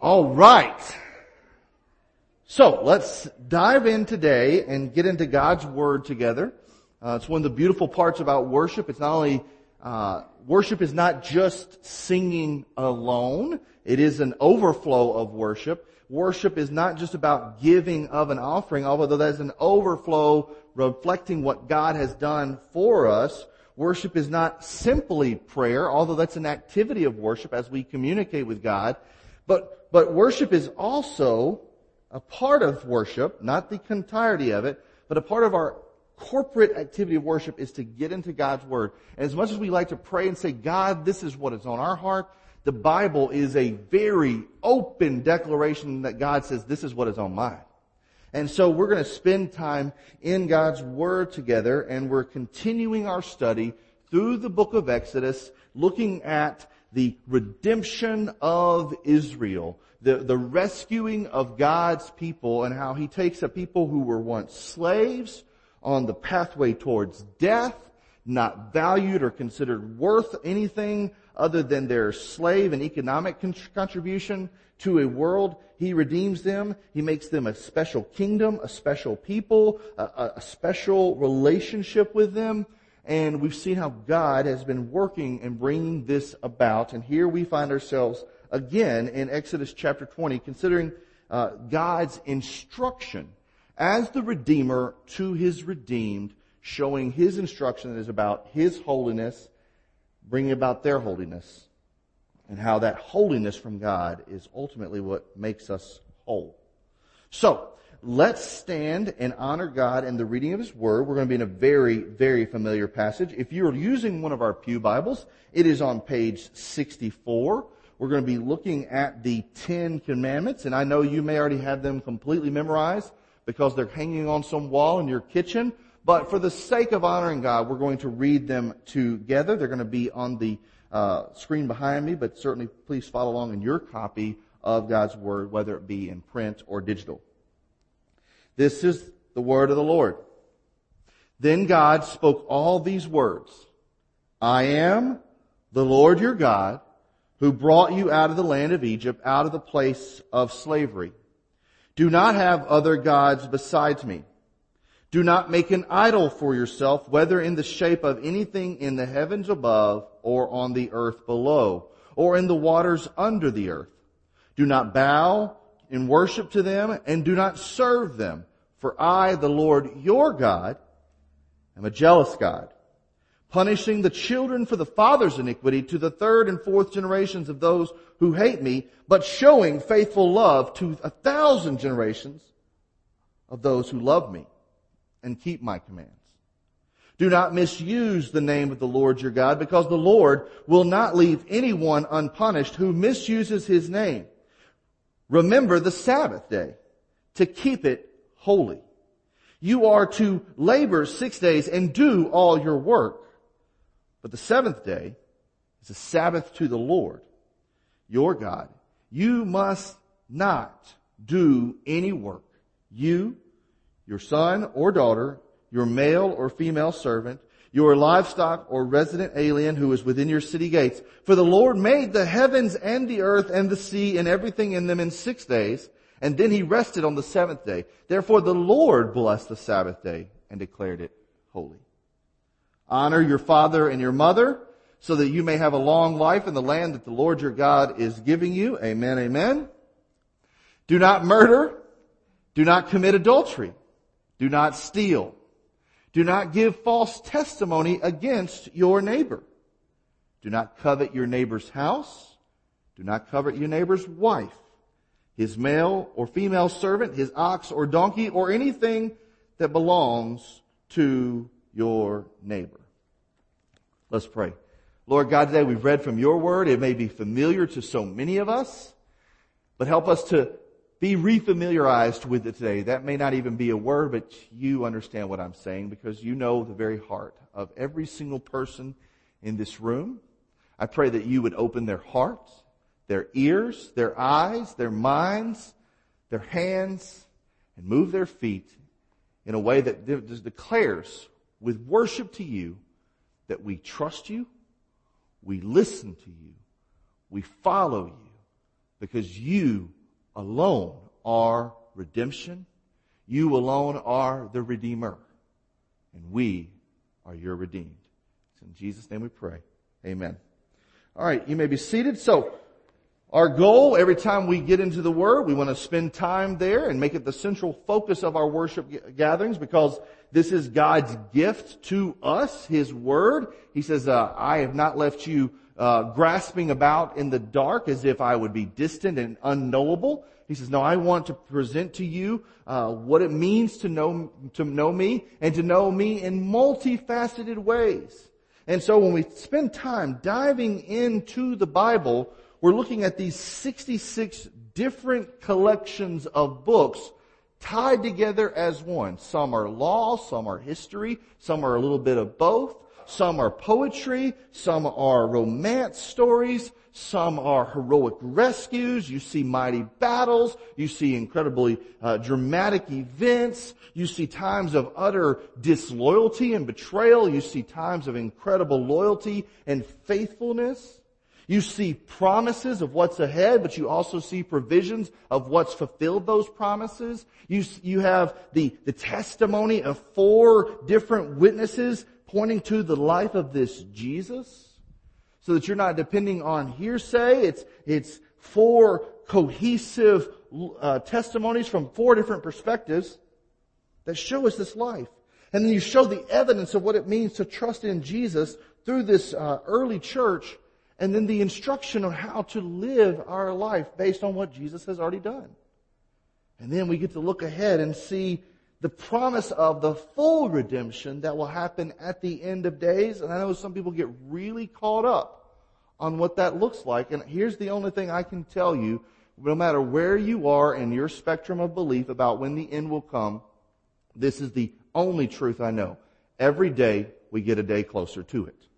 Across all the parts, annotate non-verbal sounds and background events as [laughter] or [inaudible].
All right. So let's dive in today and get into God's Word together. Uh, it's one of the beautiful parts about worship. It's not only uh, worship is not just singing alone. It is an overflow of worship. Worship is not just about giving of an offering, although that's an overflow reflecting what God has done for us. Worship is not simply prayer, although that's an activity of worship as we communicate with God. But, but worship is also a part of worship, not the entirety of it, but a part of our corporate activity of worship is to get into God's Word. And as much as we like to pray and say, God, this is what is on our heart, the Bible is a very open declaration that God says, this is what is on mine. And so we're going to spend time in God's Word together and we're continuing our study through the book of Exodus, looking at the redemption of Israel, the, the rescuing of God's people and how He takes a people who were once slaves on the pathway towards death, not valued or considered worth anything other than their slave and economic contribution to a world. He redeems them. He makes them a special kingdom, a special people, a, a special relationship with them. And we've seen how God has been working and bringing this about. And here we find ourselves again in Exodus chapter 20, considering uh, God's instruction as the Redeemer to His redeemed, showing His instruction that is about His holiness, bringing about their holiness, and how that holiness from God is ultimately what makes us whole. So, let's stand and honor God in the reading of His Word. We're going to be in a very, very familiar passage. If you're using one of our Pew Bibles, it is on page 64. We're going to be looking at the Ten Commandments, and I know you may already have them completely memorized because they're hanging on some wall in your kitchen. But for the sake of honoring God, we're going to read them together. They're going to be on the uh, screen behind me, but certainly please follow along in your copy of God's Word, whether it be in print or digital. This is the word of the Lord. Then God spoke all these words. I am the Lord your God who brought you out of the land of Egypt, out of the place of slavery. Do not have other gods besides me. Do not make an idol for yourself, whether in the shape of anything in the heavens above or on the earth below or in the waters under the earth. Do not bow in worship to them and do not serve them. For I, the Lord your God, am a jealous God, punishing the children for the father's iniquity to the third and fourth generations of those who hate me, but showing faithful love to a thousand generations of those who love me and keep my commands. Do not misuse the name of the Lord your God because the Lord will not leave anyone unpunished who misuses his name. Remember the Sabbath day to keep it holy. You are to labor six days and do all your work. But the seventh day is a Sabbath to the Lord, your God. You must not do any work. You, your son or daughter, your male or female servant, your livestock or resident alien who is within your city gates. For the Lord made the heavens and the earth and the sea and everything in them in six days, and then he rested on the seventh day. Therefore the Lord blessed the Sabbath day and declared it holy. Honor your father and your mother so that you may have a long life in the land that the Lord your God is giving you. Amen, amen. Do not murder. Do not commit adultery. Do not steal. Do not give false testimony against your neighbor. Do not covet your neighbor's house. Do not covet your neighbor's wife, his male or female servant, his ox or donkey, or anything that belongs to your neighbor. Let's pray. Lord God, today we've read from your word. It may be familiar to so many of us, but help us to be refamiliarized with it today. That may not even be a word, but you understand what I'm saying because you know the very heart of every single person in this room. I pray that you would open their hearts, their ears, their eyes, their minds, their hands, and move their feet in a way that declares with worship to you that we trust you, we listen to you, we follow you, because you alone are redemption. You alone are the Redeemer. And we are your redeemed. It's in Jesus' name we pray. Amen. All right, you may be seated. So, our goal every time we get into the Word, we want to spend time there and make it the central focus of our worship gatherings because this is God's gift to us, His Word. He says, uh, I have not left you uh, grasping about in the dark as if I would be distant and unknowable. He says, no, I want to present to you uh, what it means to know, to know me and to know me in multifaceted ways. And so when we spend time diving into the Bible, we're looking at these 66 different collections of books tied together as one. Some are law, some are history, some are a little bit of both. Some are poetry, some are romance stories, some are heroic rescues. You see mighty battles. You see incredibly uh, dramatic events. You see times of utter disloyalty and betrayal. You see times of incredible loyalty and faithfulness. You see promises of what's ahead, but you also see provisions of what's fulfilled those promises. You, you have the, the testimony of four different witnesses pointing to the life of this Jesus so that you're not depending on hearsay. It's, it's four cohesive uh, testimonies from four different perspectives that show us this life. And then you show the evidence of what it means to trust in Jesus through this uh, early church and then the instruction on how to live our life based on what Jesus has already done. And then we get to look ahead and see the promise of the full redemption that will happen at the end of days. And I know some people get really caught up on what that looks like. And here's the only thing I can tell you, no matter where you are in your spectrum of belief about when the end will come, this is the only truth I know. Every day we get a day closer to it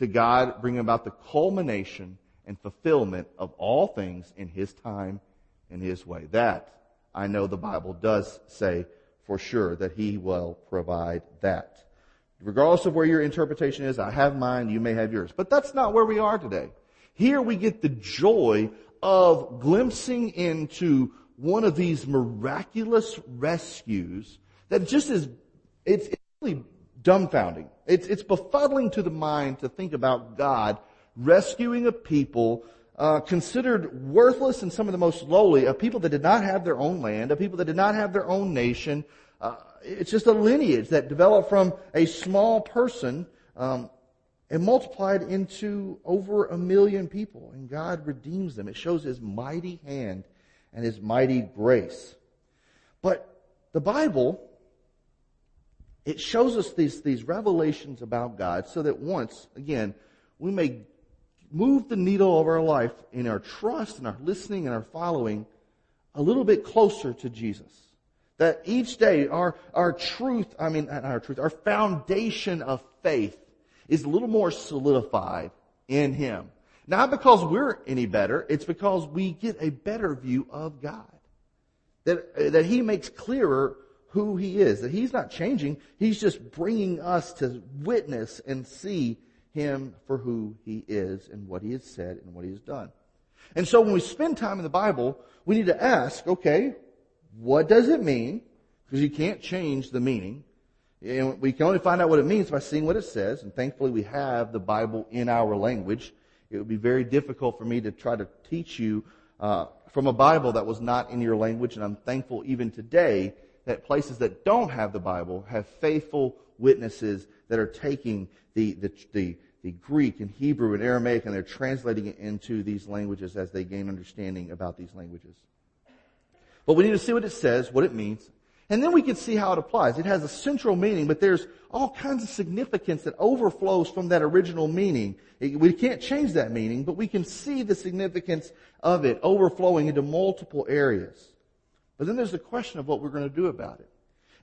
to God bringing about the culmination and fulfillment of all things in His time and His way. That I know the Bible does say for sure that He will provide that. Regardless of where your interpretation is, I have mine, you may have yours. But that's not where we are today. Here we get the joy of glimpsing into one of these miraculous rescues that just is, it's, it's really dumbfounding. It's, it's befuddling to the mind to think about God rescuing a people uh, considered worthless and some of the most lowly, of people that did not have their own land, of people that did not have their own nation. Uh, it's just a lineage that developed from a small person um, and multiplied into over a million people, and God redeems them. It shows His mighty hand and His mighty grace. But the Bible it shows us these, these revelations about God so that once, again, we may move the needle of our life in our trust and our listening and our following a little bit closer to Jesus. That each day our, our truth, I mean, our truth, our foundation of faith is a little more solidified in Him. Not because we're any better, it's because we get a better view of God. That, that He makes clearer who he is. That he's not changing. He's just bringing us to witness and see him for who he is and what he has said and what he has done. And so when we spend time in the Bible, we need to ask, okay, what does it mean? Because you can't change the meaning. And we can only find out what it means by seeing what it says. And thankfully we have the Bible in our language. It would be very difficult for me to try to teach you uh, from a Bible that was not in your language. And I'm thankful even today that places that don't have the Bible have faithful witnesses that are taking the, the, the, the Greek and Hebrew and Aramaic and they're translating it into these languages as they gain understanding about these languages. But we need to see what it says, what it means, and then we can see how it applies. It has a central meaning, but there's all kinds of significance that overflows from that original meaning. We can't change that meaning, but we can see the significance of it overflowing into multiple areas. But then there's the question of what we're going to do about it.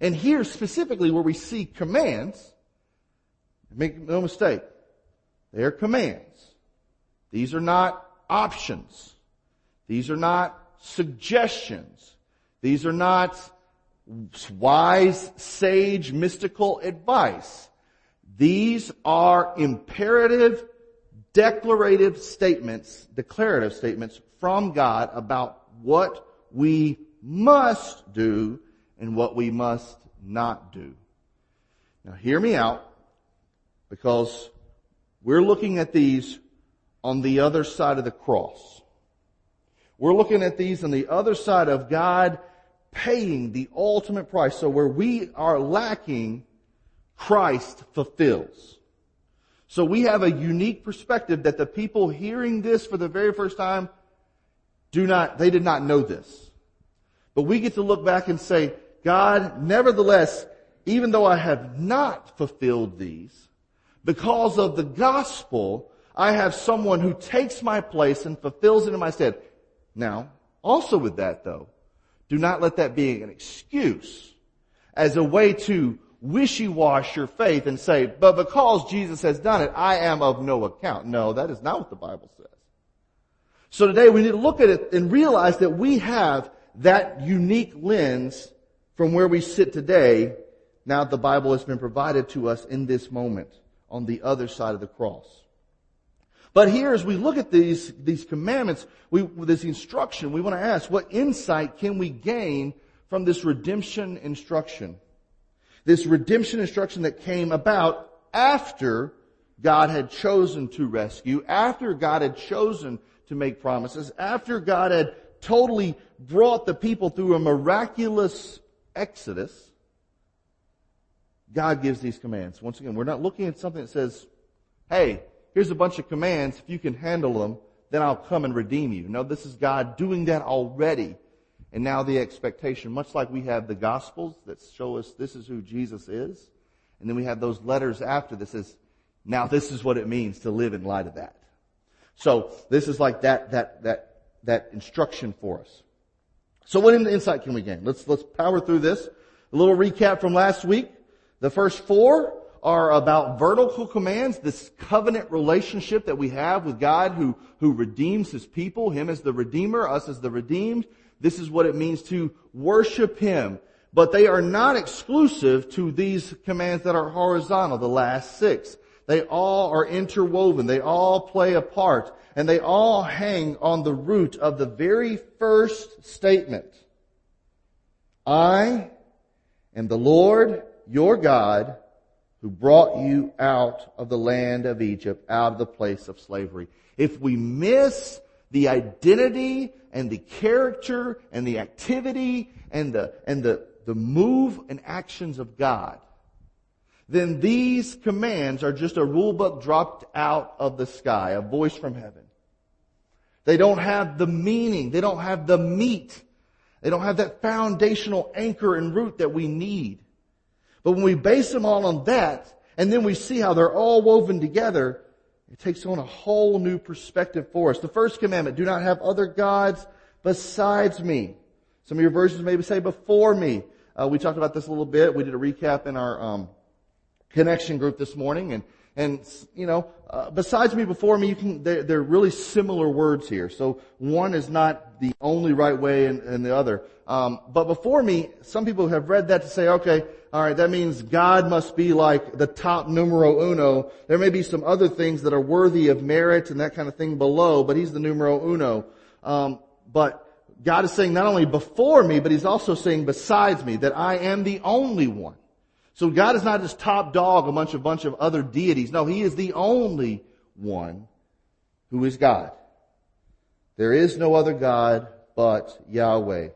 And here specifically where we see commands, make no mistake, they are commands. These are not options. These are not suggestions. These are not wise, sage, mystical advice. These are imperative, declarative statements, declarative statements from God about what we must do and what we must not do. Now hear me out because we're looking at these on the other side of the cross. We're looking at these on the other side of God paying the ultimate price. So where we are lacking, Christ fulfills. So we have a unique perspective that the people hearing this for the very first time do not, they did not know this. But we get to look back and say, God, nevertheless, even though I have not fulfilled these, because of the gospel, I have someone who takes my place and fulfills it in my stead. Now, also with that though, do not let that be an excuse as a way to wishy-wash your faith and say, but because Jesus has done it, I am of no account. No, that is not what the Bible says. So today we need to look at it and realize that we have that unique lens from where we sit today. Now the Bible has been provided to us in this moment on the other side of the cross. But here as we look at these, these commandments, we, this instruction, we want to ask, what insight can we gain from this redemption instruction? this redemption instruction that came about after God had chosen to rescue, after God had chosen to make promises, after God had totally brought the people through a miraculous exodus, God gives these commands. Once again, we're not looking at something that says, hey, here's a bunch of commands. If you can handle them, then I'll come and redeem you. No, this is God doing that already and now the expectation, much like we have the Gospels that show us this is who Jesus is, and then we have those letters after that says, now this is what it means to live in light of that. So this is like that, that, that, that instruction for us. So what insight can we gain? Let's, let's power through this. A little recap from last week. The first four are about vertical commands, this covenant relationship that we have with God who, who redeems His people, Him as the Redeemer, us as the redeemed. This is what it means to worship Him. But they are not exclusive to these commands that are horizontal, the last six. They all are interwoven. They all play a part. And they all hang on the root of the very first statement. I am the Lord your God who brought you out of the land of Egypt, out of the place of slavery. If we miss the identity and the character and the activity and the, and the, the move and actions of God, then these commands are just a rule book dropped out of the sky, a voice from heaven. They don't have the meaning. They don't have the meat. They don't have that foundational anchor and root that we need. But when we base them all on that, and then we see how they're all woven together, it takes on a whole new perspective for us. The first commandment, do not have other gods besides me. Some of your versions maybe say before me. Uh, we talked about this a little bit. We did a recap in our um, connection group this morning, and and you know, uh, besides me, before me, you can. They're, they're, really similar words here. So one is not the only right way, and, and the other. Um, but before me, some people have read that to say, okay, all right, that means God must be like the top numero uno. There may be some other things that are worthy of merit and that kind of thing below, but He's the numero uno. Um, but God is saying not only before me, but He's also saying besides me that I am the only one. So God is not just top dog, a bunch of bunch of other deities. No, He is the only one who is God. There is no other God but Yahweh.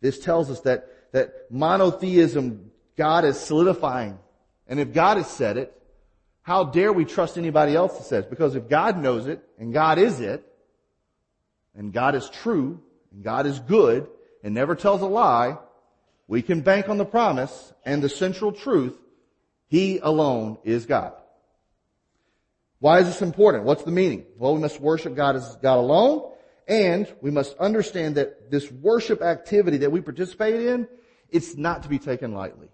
This tells us that, that monotheism, God is solidifying. And if God has said it, how dare we trust anybody else that says? Because if God knows it, and God is it, and God is true, and God is good, and never tells a lie, we can bank on the promise and the central truth, He alone is God. Why is this important? What's the meaning? Well, we must worship God as God alone, and we must understand that this worship activity that we participate in, it's not to be taken lightly.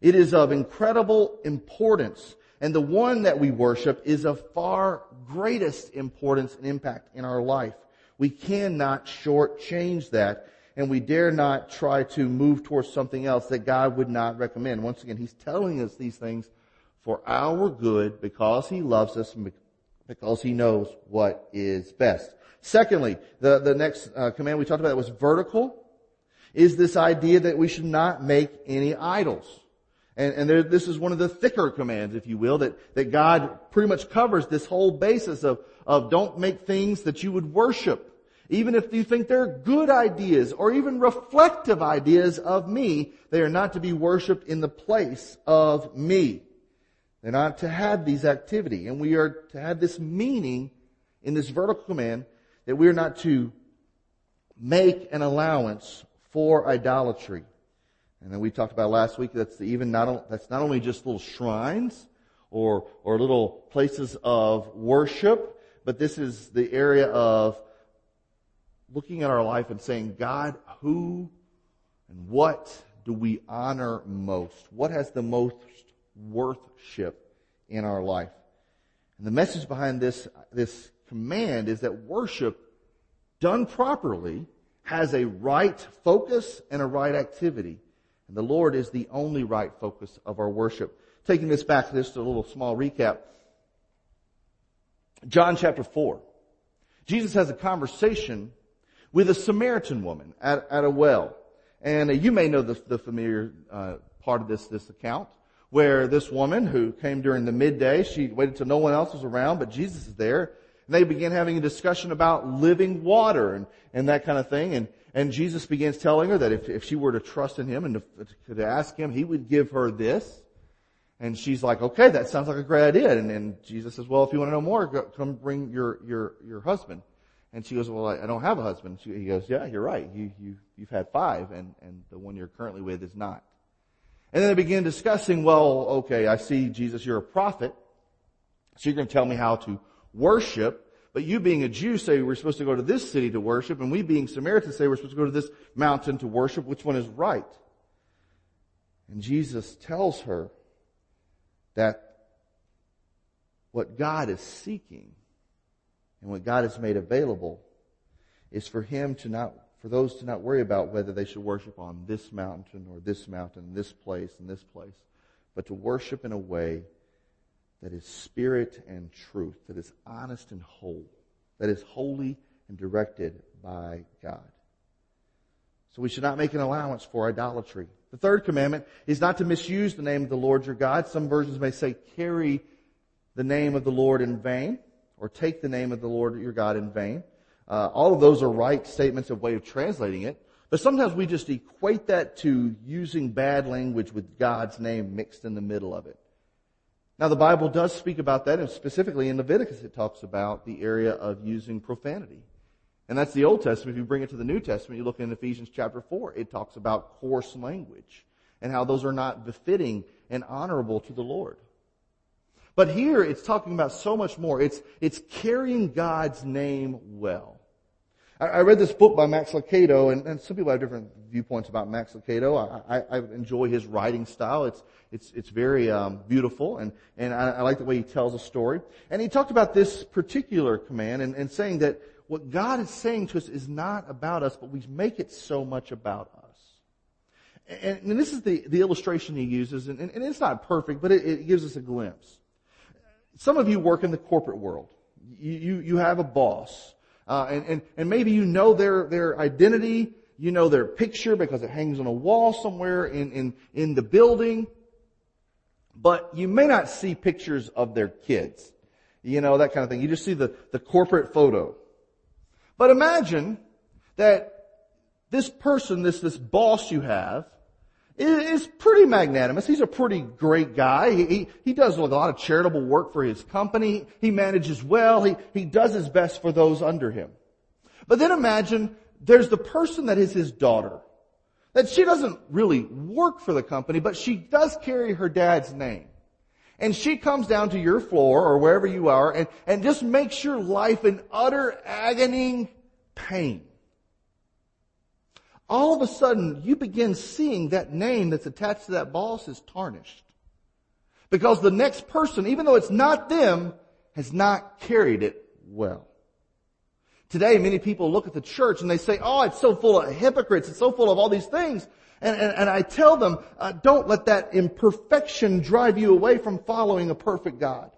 It is of incredible importance, and the one that we worship is of far greatest importance and impact in our life. We cannot shortchange that, and we dare not try to move towards something else that God would not recommend. Once again, He's telling us these things for our good because He loves us and because He knows what is best. Secondly, the, the next uh, command we talked about that was vertical, is this idea that we should not make any idols. And, and there, this is one of the thicker commands, if you will, that, that God pretty much covers this whole basis of, of don't make things that you would worship. Even if you think they're good ideas or even reflective ideas of me, they are not to be worshiped in the place of me. They're not to have these activity. And we are to have this meaning in this vertical command that we are not to make an allowance for idolatry. And then we talked about last week that's even not, that's not only just little shrines or, or little places of worship, but this is the area of looking at our life and saying, God, who and what do we honor most? What has the most worship in our life? And the message behind this, this command is that worship done properly has a right focus and a right activity. And the Lord is the only right focus of our worship. Taking this back, just a little small recap. John chapter 4. Jesus has a conversation with a Samaritan woman at, at a well. And uh, you may know the, the familiar uh, part of this, this account where this woman who came during the midday, she waited till no one else was around, but Jesus is there. And they began having a discussion about living water and, and that kind of thing. And, and Jesus begins telling her that if, if she were to trust in him and to, to ask him, he would give her this. And she's like, okay, that sounds like a great idea. And, and Jesus says, well, if you want to know more, go, come bring your, your, your husband. And she goes, well, I, I don't have a husband. She, he goes, yeah, you're right. You, you, you've had five and, and the one you're currently with is not. And then they begin discussing, well, okay, I see Jesus, you're a prophet. So you're going to tell me how to worship. But you being a Jew say we're supposed to go to this city to worship, and we being Samaritans say we're supposed to go to this mountain to worship. Which one is right? And Jesus tells her that what God is seeking and what God has made available is for him to not, for those to not worry about whether they should worship on this mountain or this mountain, this place and this place, but to worship in a way that is spirit and truth, that is honest and whole, that is holy and directed by God. So we should not make an allowance for idolatry. The third commandment is not to misuse the name of the Lord your God. Some versions may say carry the name of the Lord in vain or take the name of the Lord your God in vain. Uh, all of those are right statements of way of translating it. But sometimes we just equate that to using bad language with God's name mixed in the middle of it. Now the Bible does speak about that, and specifically in Leviticus it talks about the area of using profanity. And that's the Old Testament. If you bring it to the New Testament, you look in Ephesians chapter 4, it talks about coarse language and how those are not befitting and honorable to the Lord. But here it's talking about so much more. It's, it's carrying God's name well. I, read this book by Max Lucado, and, and, some people have different viewpoints about Max Lucado. I, I, I enjoy his writing style. It's, it's, it's very um, beautiful, and, and I, I, like the way he tells a story. And he talked about this particular command and, and saying that what God is saying to us is not about us, but we make it so much about us. And, and this is the, the illustration he uses, and, and it's not perfect, but it, it gives us a glimpse. Some of you work in the corporate world. You, you, you have a boss. Uh, and, and, and maybe you know their, their identity. You know their picture because it hangs on a wall somewhere in, in, in the building. But you may not see pictures of their kids. You know, that kind of thing. You just see the, the corporate photo. But imagine that this person, this, this boss you have, is pretty magnanimous. He's a pretty great guy. He, he, he, does a lot of charitable work for his company. He manages well. He, he does his best for those under him. But then imagine there's the person that is his daughter. That she doesn't really work for the company, but she does carry her dad's name. And she comes down to your floor or wherever you are and, and just makes your life an utter agony pain all of a sudden you begin seeing that name that's attached to that boss is tarnished. Because the next person, even though it's not them, has not carried it well. Today, many people look at the church and they say, oh, it's so full of hypocrites. It's so full of all these things. And, and, and I tell them, uh, don't let that imperfection drive you away from following a perfect God.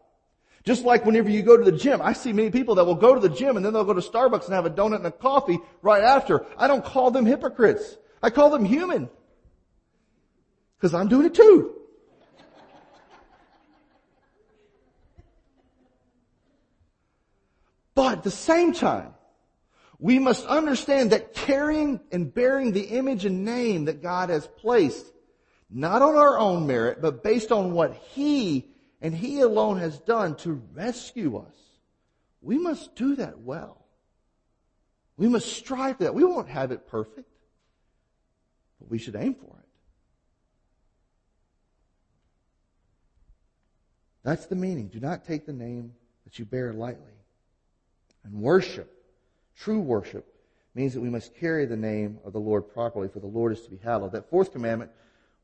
Just like whenever you go to the gym, I see many people that will go to the gym and then they'll go to Starbucks and have a donut and a coffee right after. I don't call them hypocrites. I call them human. Because I'm doing it too. But at the same time, we must understand that carrying and bearing the image and name that God has placed, not on our own merit, but based on what He and He alone has done to rescue us, we must do that well. We must strive for that. We won't have it perfect, but we should aim for it. That's the meaning. Do not take the name that you bear lightly. And worship, true worship, means that we must carry the name of the Lord properly, for the Lord is to be hallowed. That fourth commandment,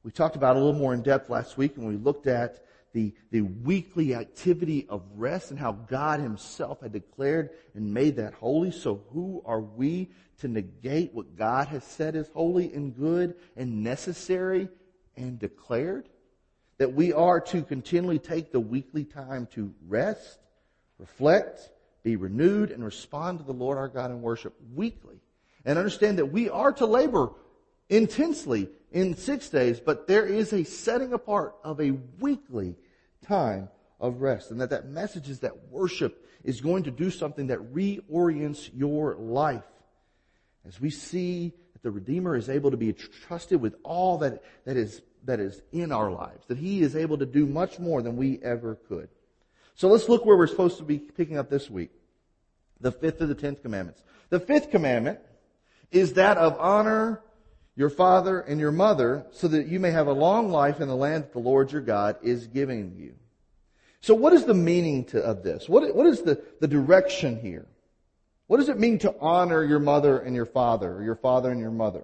we talked about a little more in depth last week, and we looked at the, the weekly activity of rest and how God himself had declared and made that holy. So who are we to negate what God has said is holy and good and necessary and declared? That we are to continually take the weekly time to rest, reflect, be renewed and respond to the Lord our God in worship weekly. And understand that we are to labor intensely in six days, but there is a setting apart of a weekly time of rest. And that that message is that worship is going to do something that reorients your life. As we see that the Redeemer is able to be trusted with all that, that is, that is in our lives, that He is able to do much more than we ever could. So let's look where we're supposed to be picking up this week. The fifth of the tenth commandments. The fifth commandment is that of honor your father and your mother so that you may have a long life in the land that the Lord your God is giving you. So what is the meaning to, of this? What, what is the, the direction here? What does it mean to honor your mother and your father, or your father and your mother?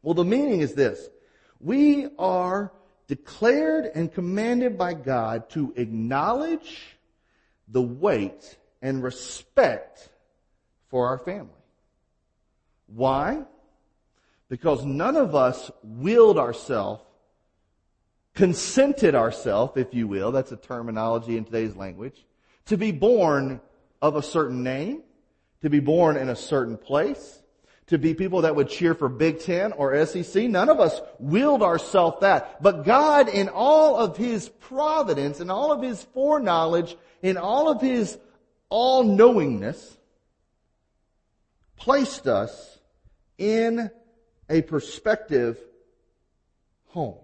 Well, the meaning is this. We are declared and commanded by God to acknowledge the weight and respect for our family. Why? Because none of us willed ourselves, consented ourselves, if you will, that's a terminology in today's language, to be born of a certain name, to be born in a certain place, to be people that would cheer for Big Ten or SEC. None of us willed ourselves that. But God, in all of His providence, in all of His foreknowledge, in all of His all-knowingness, placed us in a perspective home.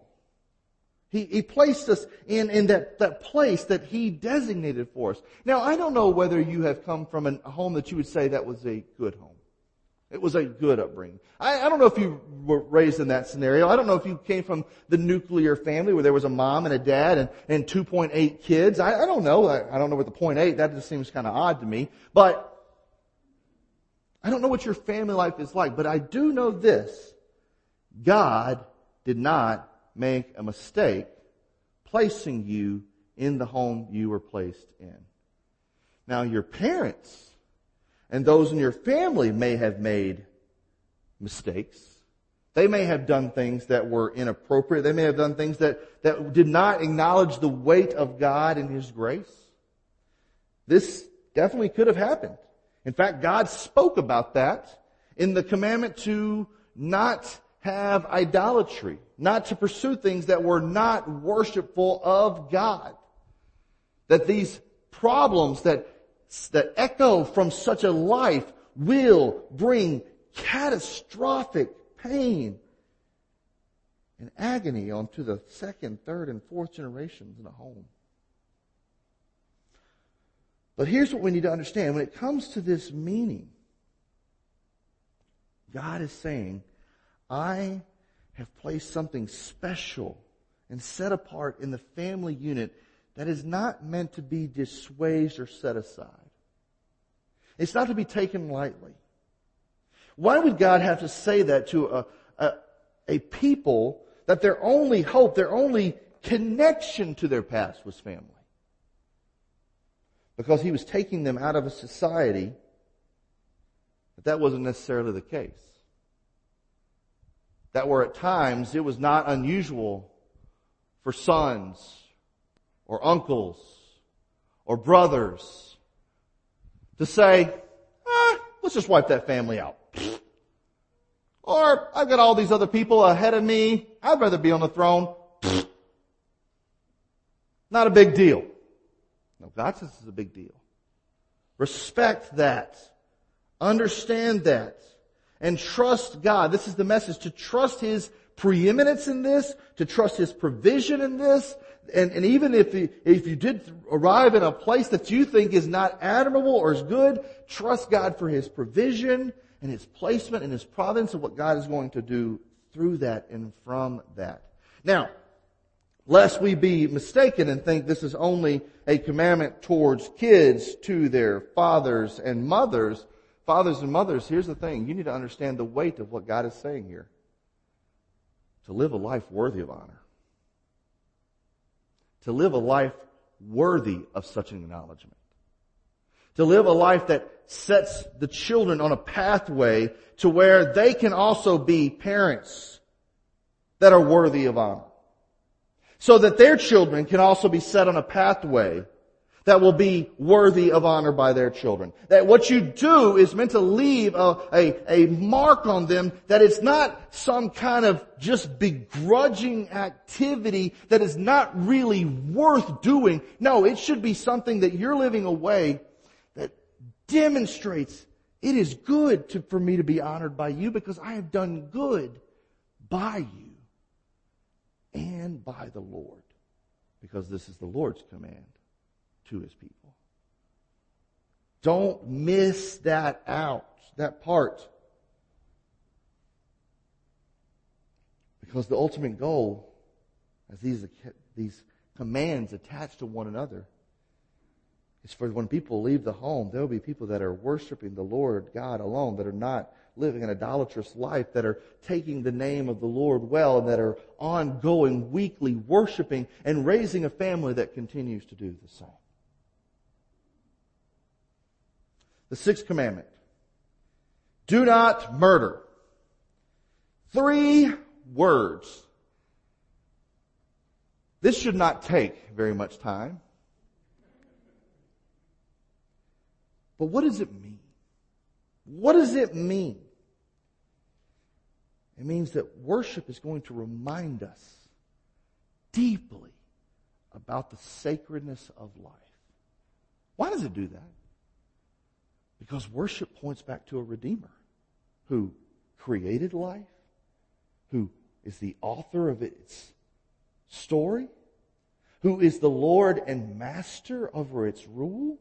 He, he placed us in, in that, that place that He designated for us. Now, I don't know whether you have come from a home that you would say that was a good home. It was a good upbringing. I, I, don't know if you were raised in that scenario. I don't know if you came from the nuclear family where there was a mom and a dad and, and 2.8 kids. I, I don't know. I, I, don't know what the point eight, that just seems kind of odd to me. But I don't know what your family life is like, but I do know this. God did not make a mistake placing you in the home you were placed in. Now your parents and those in your family may have made mistakes. They may have done things that were inappropriate. They may have done things that, that did not acknowledge the weight of God and His grace. This definitely could have happened. In fact, God spoke about that in the commandment to not have idolatry, not to pursue things that were not worshipful of God. That these problems that that echo from such a life will bring catastrophic pain and agony onto the second, third, and fourth generations in a home. But here's what we need to understand. When it comes to this meaning, God is saying, I have placed something special and set apart in the family unit that is not meant to be dissuaded or set aside. It's not to be taken lightly. Why would God have to say that to a, a, a people that their only hope, their only connection to their past was family? Because he was taking them out of a society but that wasn't necessarily the case. That were at times it was not unusual for sons or uncles or brothers to say, ah, let's just wipe that family out. [laughs] Or I've got all these other people ahead of me. I'd rather be on the throne. [laughs] Not a big deal. No, God says it's a big deal. Respect that. Understand that. And trust God. This is the message. To trust His preeminence in this, to trust His provision in this, and, and even if you, if you did arrive in a place that you think is not admirable or is good, trust God for His provision and His placement and His providence of what God is going to do through that and from that. Now, lest we be mistaken and think this is only a commandment towards kids to their fathers and mothers. Fathers and mothers, here's the thing. You need to understand the weight of what God is saying here. To live a life worthy of honor. To live a life worthy of such an acknowledgement. To live a life that sets the children on a pathway to where they can also be parents that are worthy of honor so that their children can also be set on a pathway that will be worthy of honor by their children. That what you do is meant to leave a, a, a, mark on them that it's not some kind of just begrudging activity that is not really worth doing. No, it should be something that you're living a way that demonstrates it is good to, for me to be honored by you because I have done good by you and by the Lord, because this is the Lord's command to his people. Don't miss that out, that part. Because the ultimate goal, as these, these commands attach to one another, is for when people leave the home, there will be people that are worshiping the Lord God alone, that are not living an idolatrous life, that are taking the name of the Lord well, and that are ongoing, weekly worshiping and raising a family that continues to do the same. The sixth commandment. Do not murder. Three words. This should not take very much time. But what does it mean? What does it mean? It means that worship is going to remind us deeply about the sacredness of life. Why does it do that? Because worship points back to a Redeemer who created life, who is the author of its story, who is the Lord and Master over its rule,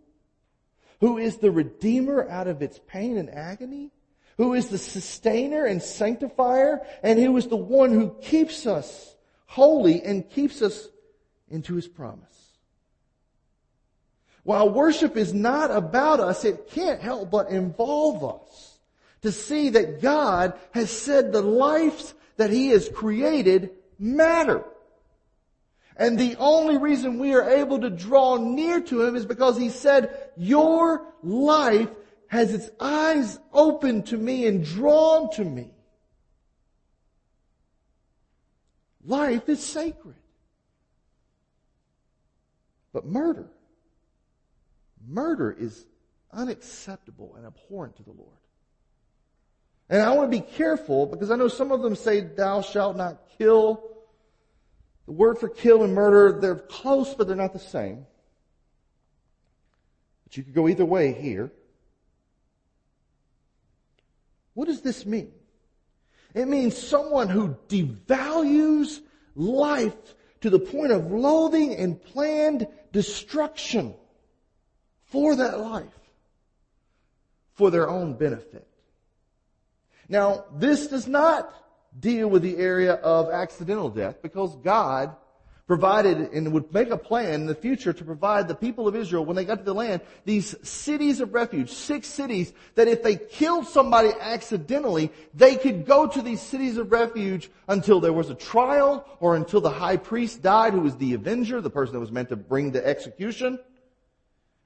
who is the Redeemer out of its pain and agony, who is the sustainer and sanctifier, and who is the one who keeps us holy and keeps us into his promise. While worship is not about us, it can't help but involve us to see that God has said the lives that he has created matter. And the only reason we are able to draw near to him is because he said, your life has its eyes open to me and drawn to me. Life is sacred. But murder, murder is unacceptable and abhorrent to the Lord. And I want to be careful because I know some of them say, thou shalt not kill. The word for kill and murder, they're close, but they're not the same. But you could go either way here. What does this mean? It means someone who devalues life to the point of loathing and planned destruction for that life for their own benefit. Now, this does not deal with the area of accidental death because God provided and would make a plan in the future to provide the people of Israel when they got to the land these cities of refuge, six cities that if they killed somebody accidentally, they could go to these cities of refuge until there was a trial or until the high priest died who was the avenger, the person that was meant to bring the execution.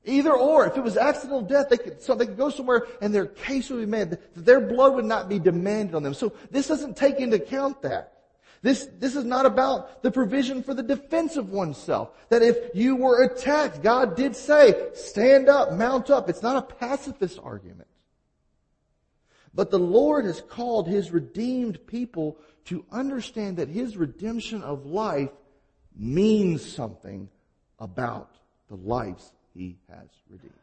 Either or, if it was accidental death, they could, so they could go somewhere and their case would be made. Their blood would not be demanded on them. So this doesn't take into account that. This, this is not about the provision for the defense of oneself. That if you were attacked, God did say, stand up, mount up. It's not a pacifist argument. But the Lord has called His redeemed people to understand that His redemption of life means something about the lives He has redeemed.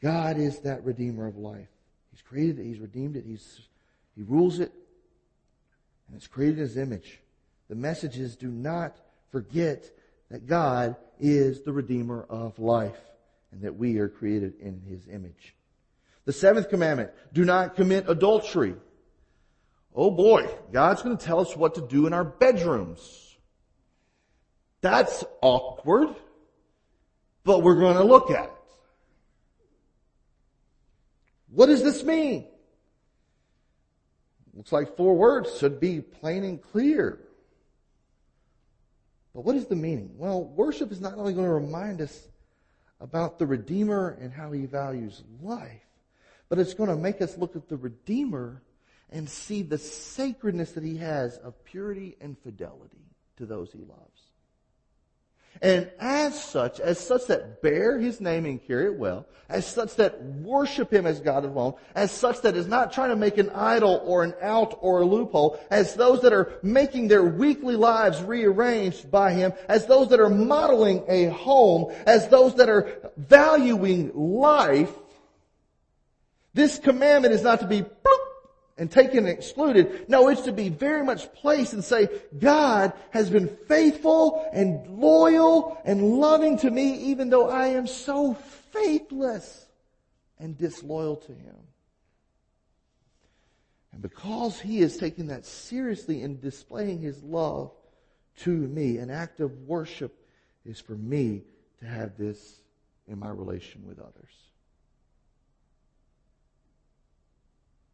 God is that redeemer of life. He's created it, He's redeemed it, He's, He rules it, and it's created in His image. The message is do not forget that God is the redeemer of life and that we are created in His image. The seventh commandment, do not commit adultery. Oh boy, God's going to tell us what to do in our bedrooms. That's awkward, but we're going to look at it. What does this mean? Looks like four words should be plain and clear. But what is the meaning? Well, worship is not only going to remind us about the Redeemer and how he values life, but it's going to make us look at the Redeemer and see the sacredness that he has of purity and fidelity to those he loves. And as such, as such that bear his name and carry it well, as such that worship him as God alone, as such that is not trying to make an idol or an out or a loophole, as those that are making their weekly lives rearranged by him, as those that are modeling a home, as those that are valuing life, this commandment is not to be bloop, and taken and excluded. No, it's to be very much placed and say, God has been faithful and loyal and loving to me even though I am so faithless and disloyal to Him. And because He is taking that seriously and displaying His love to me, an act of worship is for me to have this in my relation with others.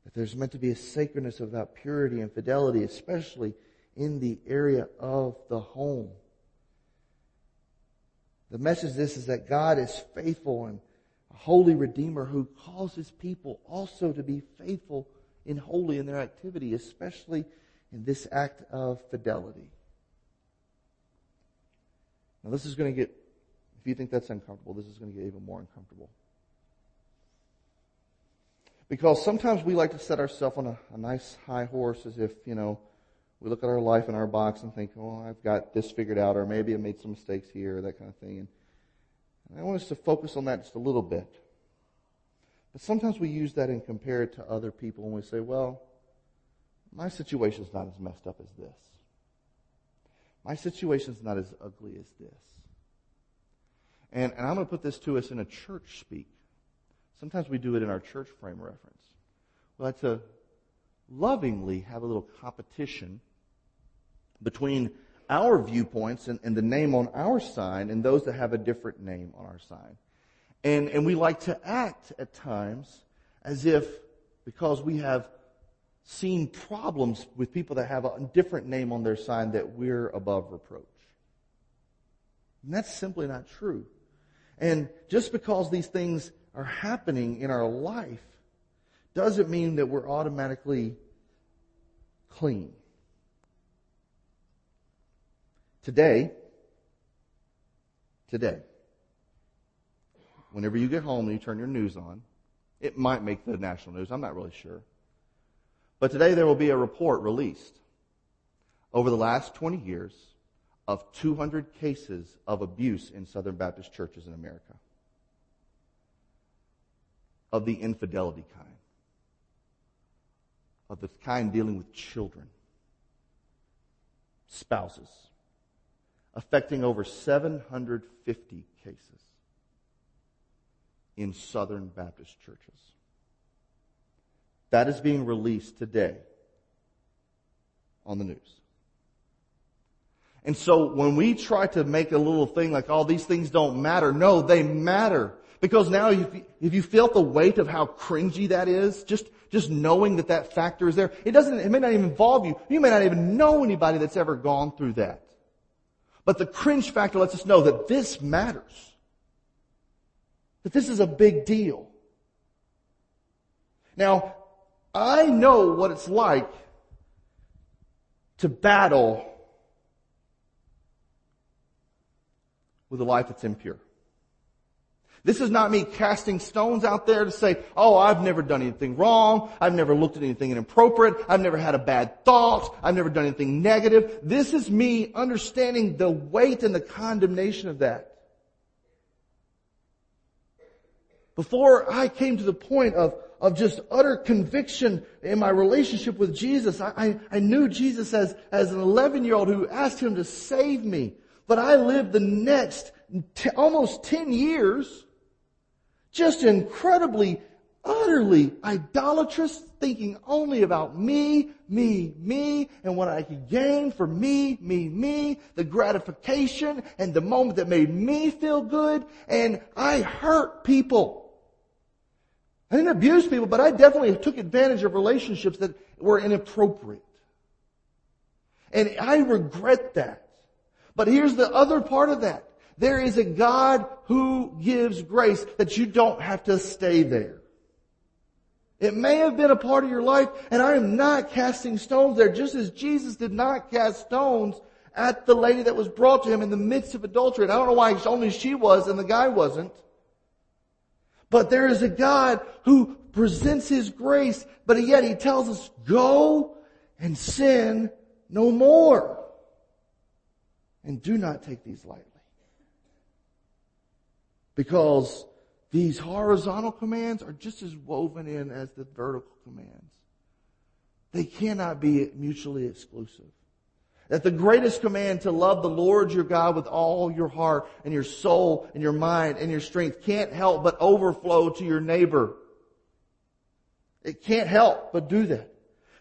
That there's meant to be a sacredness about purity and fidelity, especially in the area of the home. The message of this is that God is faithful and a holy redeemer who calls his people also to be faithful and holy in their activity, especially in this act of fidelity. Now this is going to get, if you think that's uncomfortable, this is going to get even more uncomfortable. Because sometimes we like to set ourselves on a, a, nice high horse as if, you know, we look at our life in our box and think, oh, I've got this figured out, or maybe I made some mistakes here, or that kind of thing. And, I want us to focus on that just a little bit. But sometimes we use that and compare it to other people and we say, well, my situation's not as messed up as this. My situation's not as ugly as this. And, and I'm going to put this to us in a church speak. Sometimes we do it in our church frame reference. We like to lovingly have a little competition between our viewpoints and, and, the name on our sign and those that have a different name on our sign. And, and we like to act at times as if because we have seen problems with people that have a different name on their sign that we're above reproach. And that's simply not true. And just because these things are happening in our life doesn't mean that we're automatically clean. Today, today, whenever you get home and you turn your news on, it might make the national news. I'm not really sure. But today there will be a report released over the last 20 years of 200 cases of abuse in Southern Baptist churches in America of the infidelity kind, of the kind dealing with children, spouses, affecting over 750 cases in Southern Baptist churches. That is being released today on the news. And so when we try to make a little thing like, oh, these things don't matter, no, they matter. Because now if you, if you felt the weight of how cringy that is, just, just knowing that that factor is there, it doesn't, it may not even involve you. You may not even know anybody that's ever gone through that. But the cringe factor lets us know that this matters. That this is a big deal. Now, I know what it's like to battle with a life that's impure. This is not me casting stones out there to say, oh, I've never done anything wrong. I've never looked at anything inappropriate. I've never had a bad thought. I've never done anything negative. This is me understanding the weight and the condemnation of that. Before I came to the point of, of just utter conviction in my relationship with Jesus, I, I, I knew Jesus as, as an 11 year old who asked him to save me. But I lived the next t- almost 10 years just incredibly, utterly idolatrous, thinking only about me, me, me, and what I could gain for me, me, me, the gratification and the moment that made me feel good, and I hurt people. I didn't abuse people, but I definitely took advantage of relationships that were inappropriate. And I regret that. But here's the other part of that. There is a God who gives grace that you don't have to stay there. It may have been a part of your life, and I am not casting stones there, just as Jesus did not cast stones at the lady that was brought to him in the midst of adultery. And I don't know why only she was and the guy wasn't. But there is a God who presents His grace, but yet He tells us, go and sin no more. And do not take these lightly. Because these horizontal commands are just as woven in as the vertical commands. They cannot be mutually exclusive. That the greatest command to love the Lord your God with all your heart and your soul and your mind and your strength can't help but overflow to your neighbor. It can't help but do that.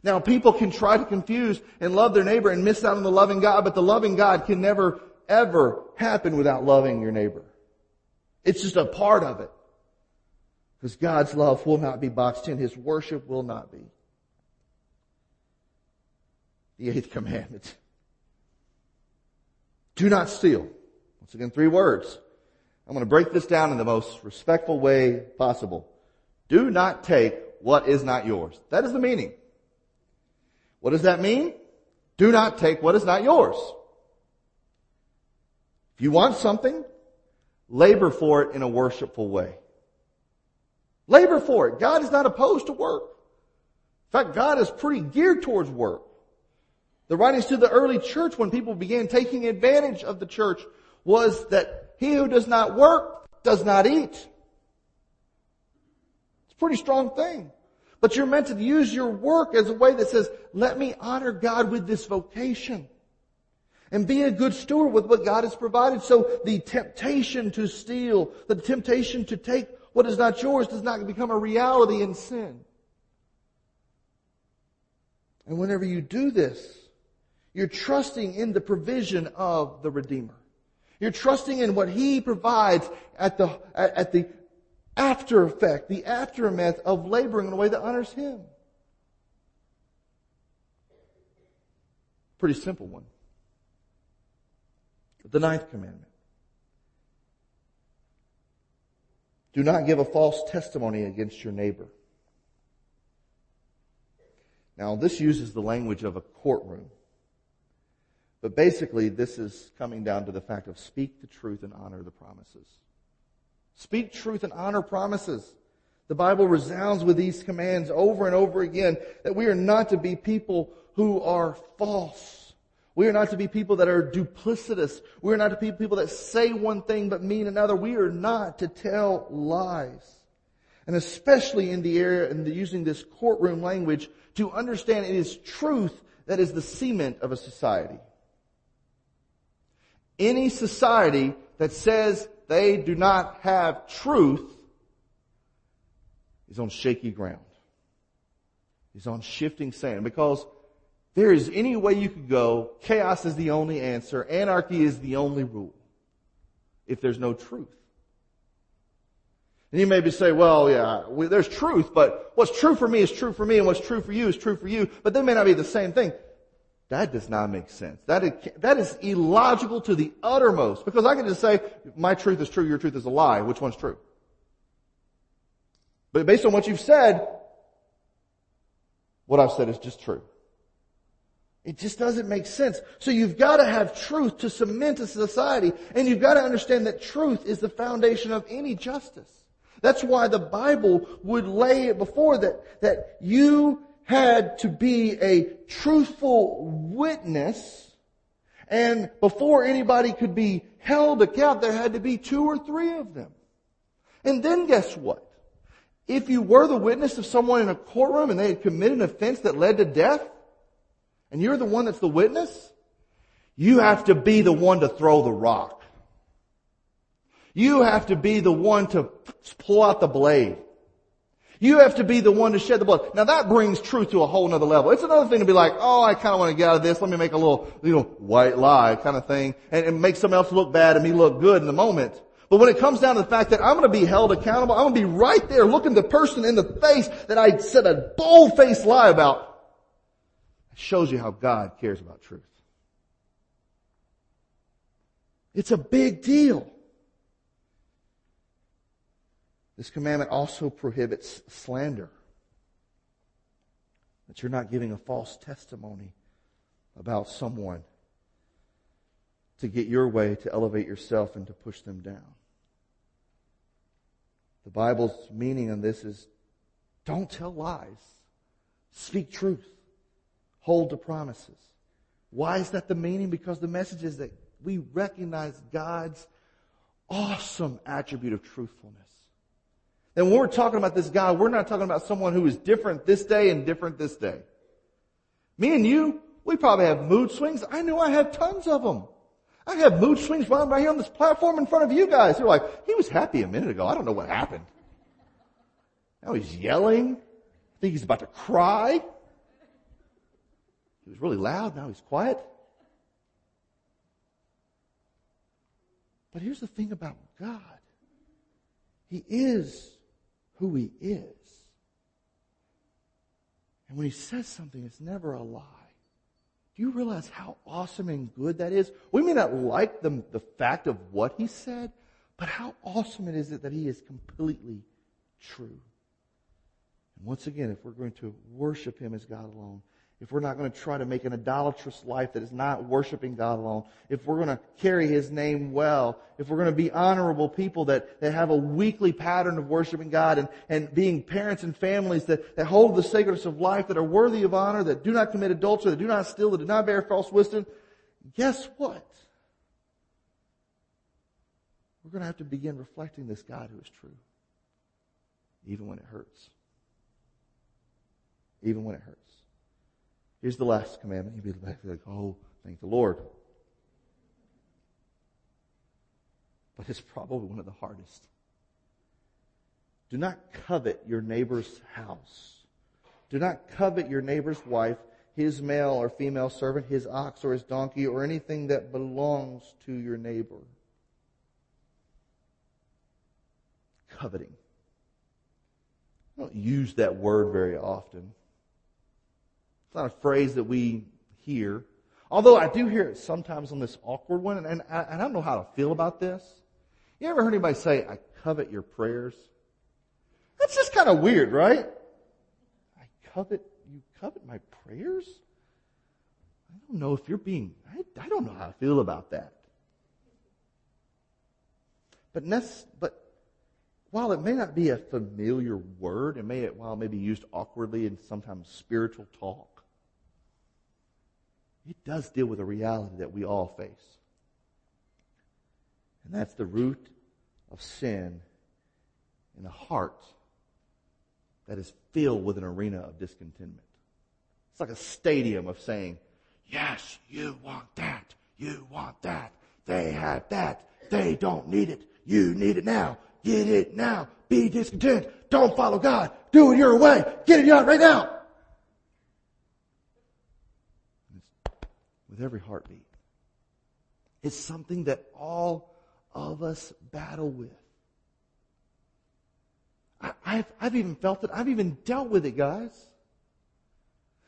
Now people can try to confuse and love their neighbor and miss out on the loving God, but the loving God can never ever happen without loving your neighbor. It's just a part of it. Because God's love will not be boxed in. His worship will not be. The eighth [laughs] commandment. Do not steal. Once again, three words. I'm going to break this down in the most respectful way possible. Do not take what is not yours. That is the meaning. What does that mean? Do not take what is not yours. If you want something, labor for it in a worshipful way. Labor for it. God is not opposed to work. In fact, God is pretty geared towards work. The writings to the early church when people began taking advantage of the church was that he who does not work does not eat. It's a pretty strong thing. But you're meant to use your work as a way that says, let me honor God with this vocation. And be a good steward with what God has provided. So the temptation to steal, the temptation to take what is not yours does not become a reality in sin. And whenever you do this, you're trusting in the provision of the Redeemer. You're trusting in what He provides at the, at the after effect, the aftermath of laboring in a way that honors Him. Pretty simple one. The ninth commandment. Do not give a false testimony against your neighbor. Now, this uses the language of a courtroom. But basically, this is coming down to the fact of speak the truth and honor the promises. Speak truth and honor promises. The Bible resounds with these commands over and over again that we are not to be people who are false. We are not to be people that are duplicitous. We are not to be people that say one thing but mean another. We are not to tell lies. And especially in the area, and using this courtroom language, to understand it is truth that is the cement of a society. Any society that says they do not have truth is on shaky ground. Is on shifting sand because there is any way you could go. Chaos is the only answer. Anarchy is the only rule. If there's no truth. And you maybe say, well, yeah, we, there's truth, but what's true for me is true for me and what's true for you is true for you, but they may not be the same thing. That does not make sense. That is, that is illogical to the uttermost. Because I can just say, my truth is true, your truth is a lie. Which one's true? But based on what you've said, what I've said is just true. It just doesn't make sense. So you've got to have truth to cement a society, and you've got to understand that truth is the foundation of any justice. That's why the Bible would lay it before that, that you had to be a truthful witness, and before anybody could be held account, there had to be two or three of them. And then guess what? If you were the witness of someone in a courtroom and they had committed an offense that led to death, and you're the one that's the witness, you have to be the one to throw the rock. You have to be the one to pull out the blade. You have to be the one to shed the blood. Now that brings truth to a whole nother level. It's another thing to be like, oh, I kind of want to get out of this. Let me make a little, you know, white lie kind of thing and, and make someone else look bad and me look good in the moment. But when it comes down to the fact that I'm going to be held accountable, I'm going to be right there looking the person in the face that I said a bold-faced lie about, shows you how God cares about truth. It's a big deal. This commandment also prohibits slander. That you're not giving a false testimony about someone to get your way, to elevate yourself, and to push them down. The Bible's meaning on this is don't tell lies. Speak truth. Hold to promises. Why is that the meaning? Because the message is that we recognize God's awesome attribute of truthfulness. And when we're talking about this guy, we're not talking about someone who is different this day and different this day. Me and you, we probably have mood swings. I know I have tons of them. I have mood swings right, right here on this platform in front of you guys. You're like, he was happy a minute ago. I don't know what happened. Now he's yelling. I think he's about to cry. He was really loud. Now he's quiet. But here's the thing about God. He is who he is. And when he says something, it's never a lie. Do you realize how awesome and good that is? We may not like the, the fact of what he said, but how awesome it is that he is completely true. And once again, if we're going to worship him as God alone, if we're not going to try to make an idolatrous life that is not worshiping God alone, if we're going to carry His name well, if we're going to be honorable people that, that have a weekly pattern of worshiping God and, and being parents and families that, that hold the sacredness of life, that are worthy of honor, that do not commit adultery, that do not steal, that do not bear false witness, guess what? We're going to have to begin reflecting this God who is true. Even when it hurts. Even when it hurts. Here's the last commandment. You'd be like, oh, thank the Lord. But it's probably one of the hardest. Do not covet your neighbor's house. Do not covet your neighbor's wife, his male or female servant, his ox or his donkey, or anything that belongs to your neighbor. Coveting. I don't use that word very often. It's not a phrase that we hear. Although I do hear it sometimes on this awkward one, and, and I, don't know how to feel about this. You ever heard anybody say, I covet your prayers? That's just kind of weird, right? I covet, you covet my prayers? I don't know if you're being, I, I don't know how I feel about that. But, but while it may not be a familiar word, it may, while it may be used awkwardly in sometimes spiritual talk, it does deal with a reality that we all face. And that's the root of sin in a heart that is filled with an arena of discontentment. It's like a stadium of saying, yes, you want that. You want that. They have that. They don't need it. You need it now. Get it now. Be discontent. Don't follow God. Do it your way. Get it out right now. With every heartbeat. It's something that all of us battle with. I, have I've even felt it. I've even dealt with it, guys.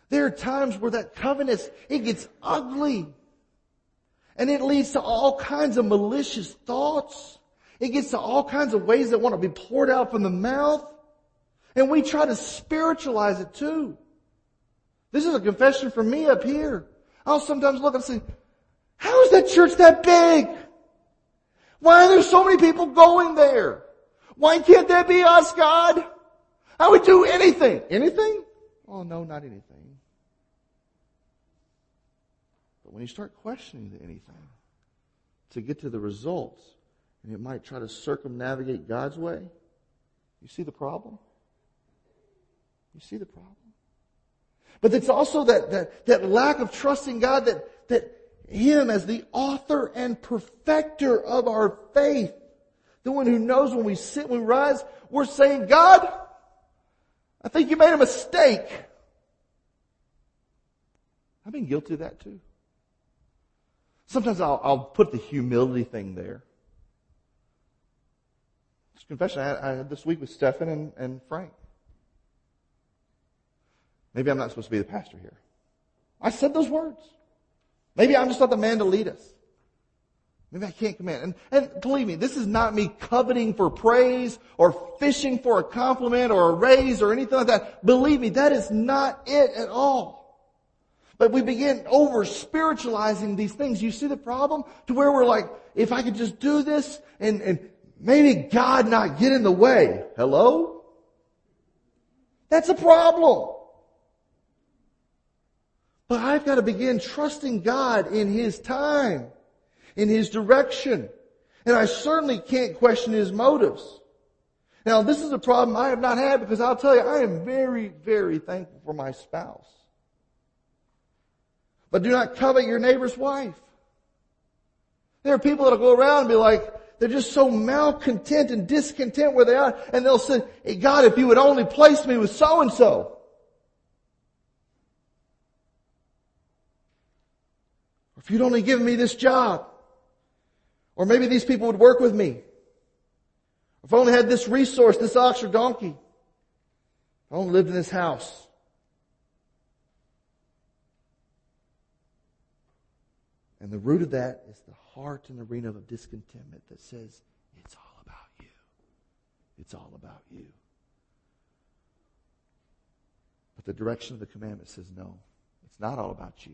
There are times where that covenant, it gets ugly. And it leads to all kinds of malicious thoughts. It gets to all kinds of ways that want to be poured out from the mouth. And we try to spiritualize it too. This is a confession from me up here. I'll sometimes look and say, how is that church that big? Why are there so many people going there? Why can't that be us, God? I would do anything. Anything? Oh no, not anything. But when you start questioning anything to get to the results, and it might try to circumnavigate God's way, you see the problem? You see the problem? But it's also that, that, that lack of trusting God that, that Him as the author and perfecter of our faith, the one who knows when we sit, when we rise, we're saying, God, I think you made a mistake. I've been guilty of that too. Sometimes I'll, I'll put the humility thing there. It's confession I had, I had, this week with Stefan and, and Frank. Maybe I'm not supposed to be the pastor here. I said those words. Maybe I'm just not the man to lead us. Maybe I can't command. And, and believe me, this is not me coveting for praise or fishing for a compliment or a raise or anything like that. Believe me, that is not it at all. But we begin over spiritualizing these things. You see the problem? To where we're like, if I could just do this and, and maybe God not get in the way. Hello? That's a problem. But I've got to begin trusting God in His time, in His direction. And I certainly can't question His motives. Now this is a problem I have not had because I'll tell you, I am very, very thankful for my spouse. But do not covet your neighbor's wife. There are people that'll go around and be like, they're just so malcontent and discontent where they are, and they'll say, hey God, if you would only place me with so and so. If you'd only given me this job. Or maybe these people would work with me. If I only had this resource, this ox or donkey. I only lived in this house. And the root of that is the heart and arena of discontentment that says, it's all about you. It's all about you. But the direction of the commandment says, no, it's not all about you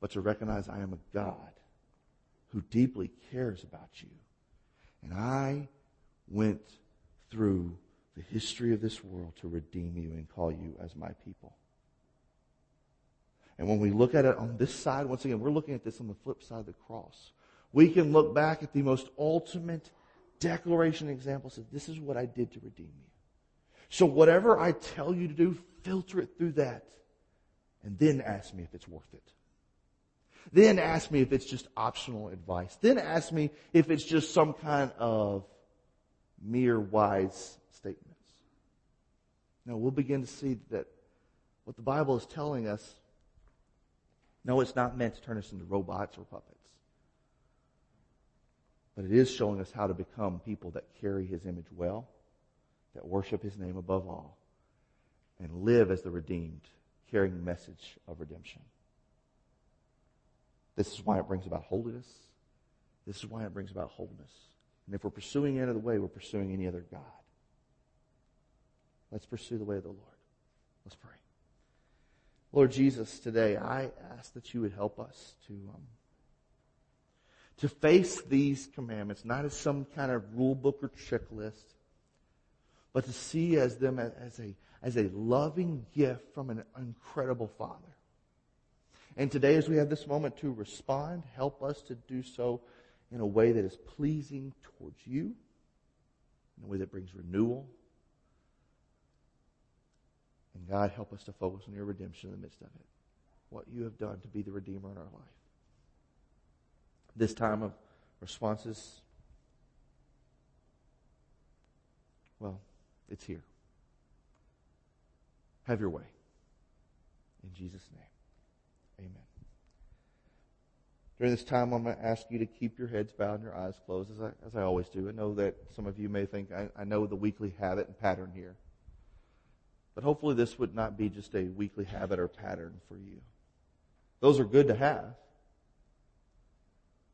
but to recognize I am a God who deeply cares about you. And I went through the history of this world to redeem you and call you as my people. And when we look at it on this side, once again, we're looking at this on the flip side of the cross. We can look back at the most ultimate declaration example says, this is what I did to redeem you. So whatever I tell you to do, filter it through that and then ask me if it's worth it. Then ask me if it's just optional advice. Then ask me if it's just some kind of mere wise statements. Now we'll begin to see that what the Bible is telling us, no, it's not meant to turn us into robots or puppets. But it is showing us how to become people that carry His image well, that worship His name above all, and live as the redeemed, carrying the message of redemption. This is why it brings about holiness. This is why it brings about wholeness. And if we're pursuing any other way, we're pursuing any other God. Let's pursue the way of the Lord. Let's pray. Lord Jesus, today I ask that you would help us to um, to face these commandments not as some kind of rule book or checklist, but to see as them as a as a loving gift from an incredible Father. And today, as we have this moment to respond, help us to do so in a way that is pleasing towards you, in a way that brings renewal. And God, help us to focus on your redemption in the midst of it. What you have done to be the Redeemer in our life. This time of responses, well, it's here. Have your way. In Jesus' name. Amen. During this time, I'm going to ask you to keep your heads bowed and your eyes closed, as I, as I always do. I know that some of you may think I, I know the weekly habit and pattern here. But hopefully, this would not be just a weekly habit or pattern for you. Those are good to have.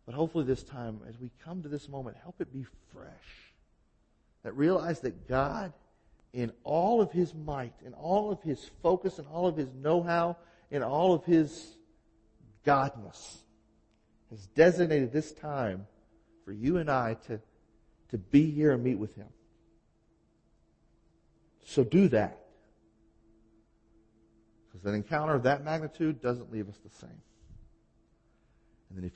But hopefully, this time, as we come to this moment, help it be fresh. That realize that God, in all of His might, in all of His focus, in all of His know how, in all of His Godness has designated this time for you and I to, to be here and meet with Him. So do that. Because an encounter of that magnitude doesn't leave us the same. And then if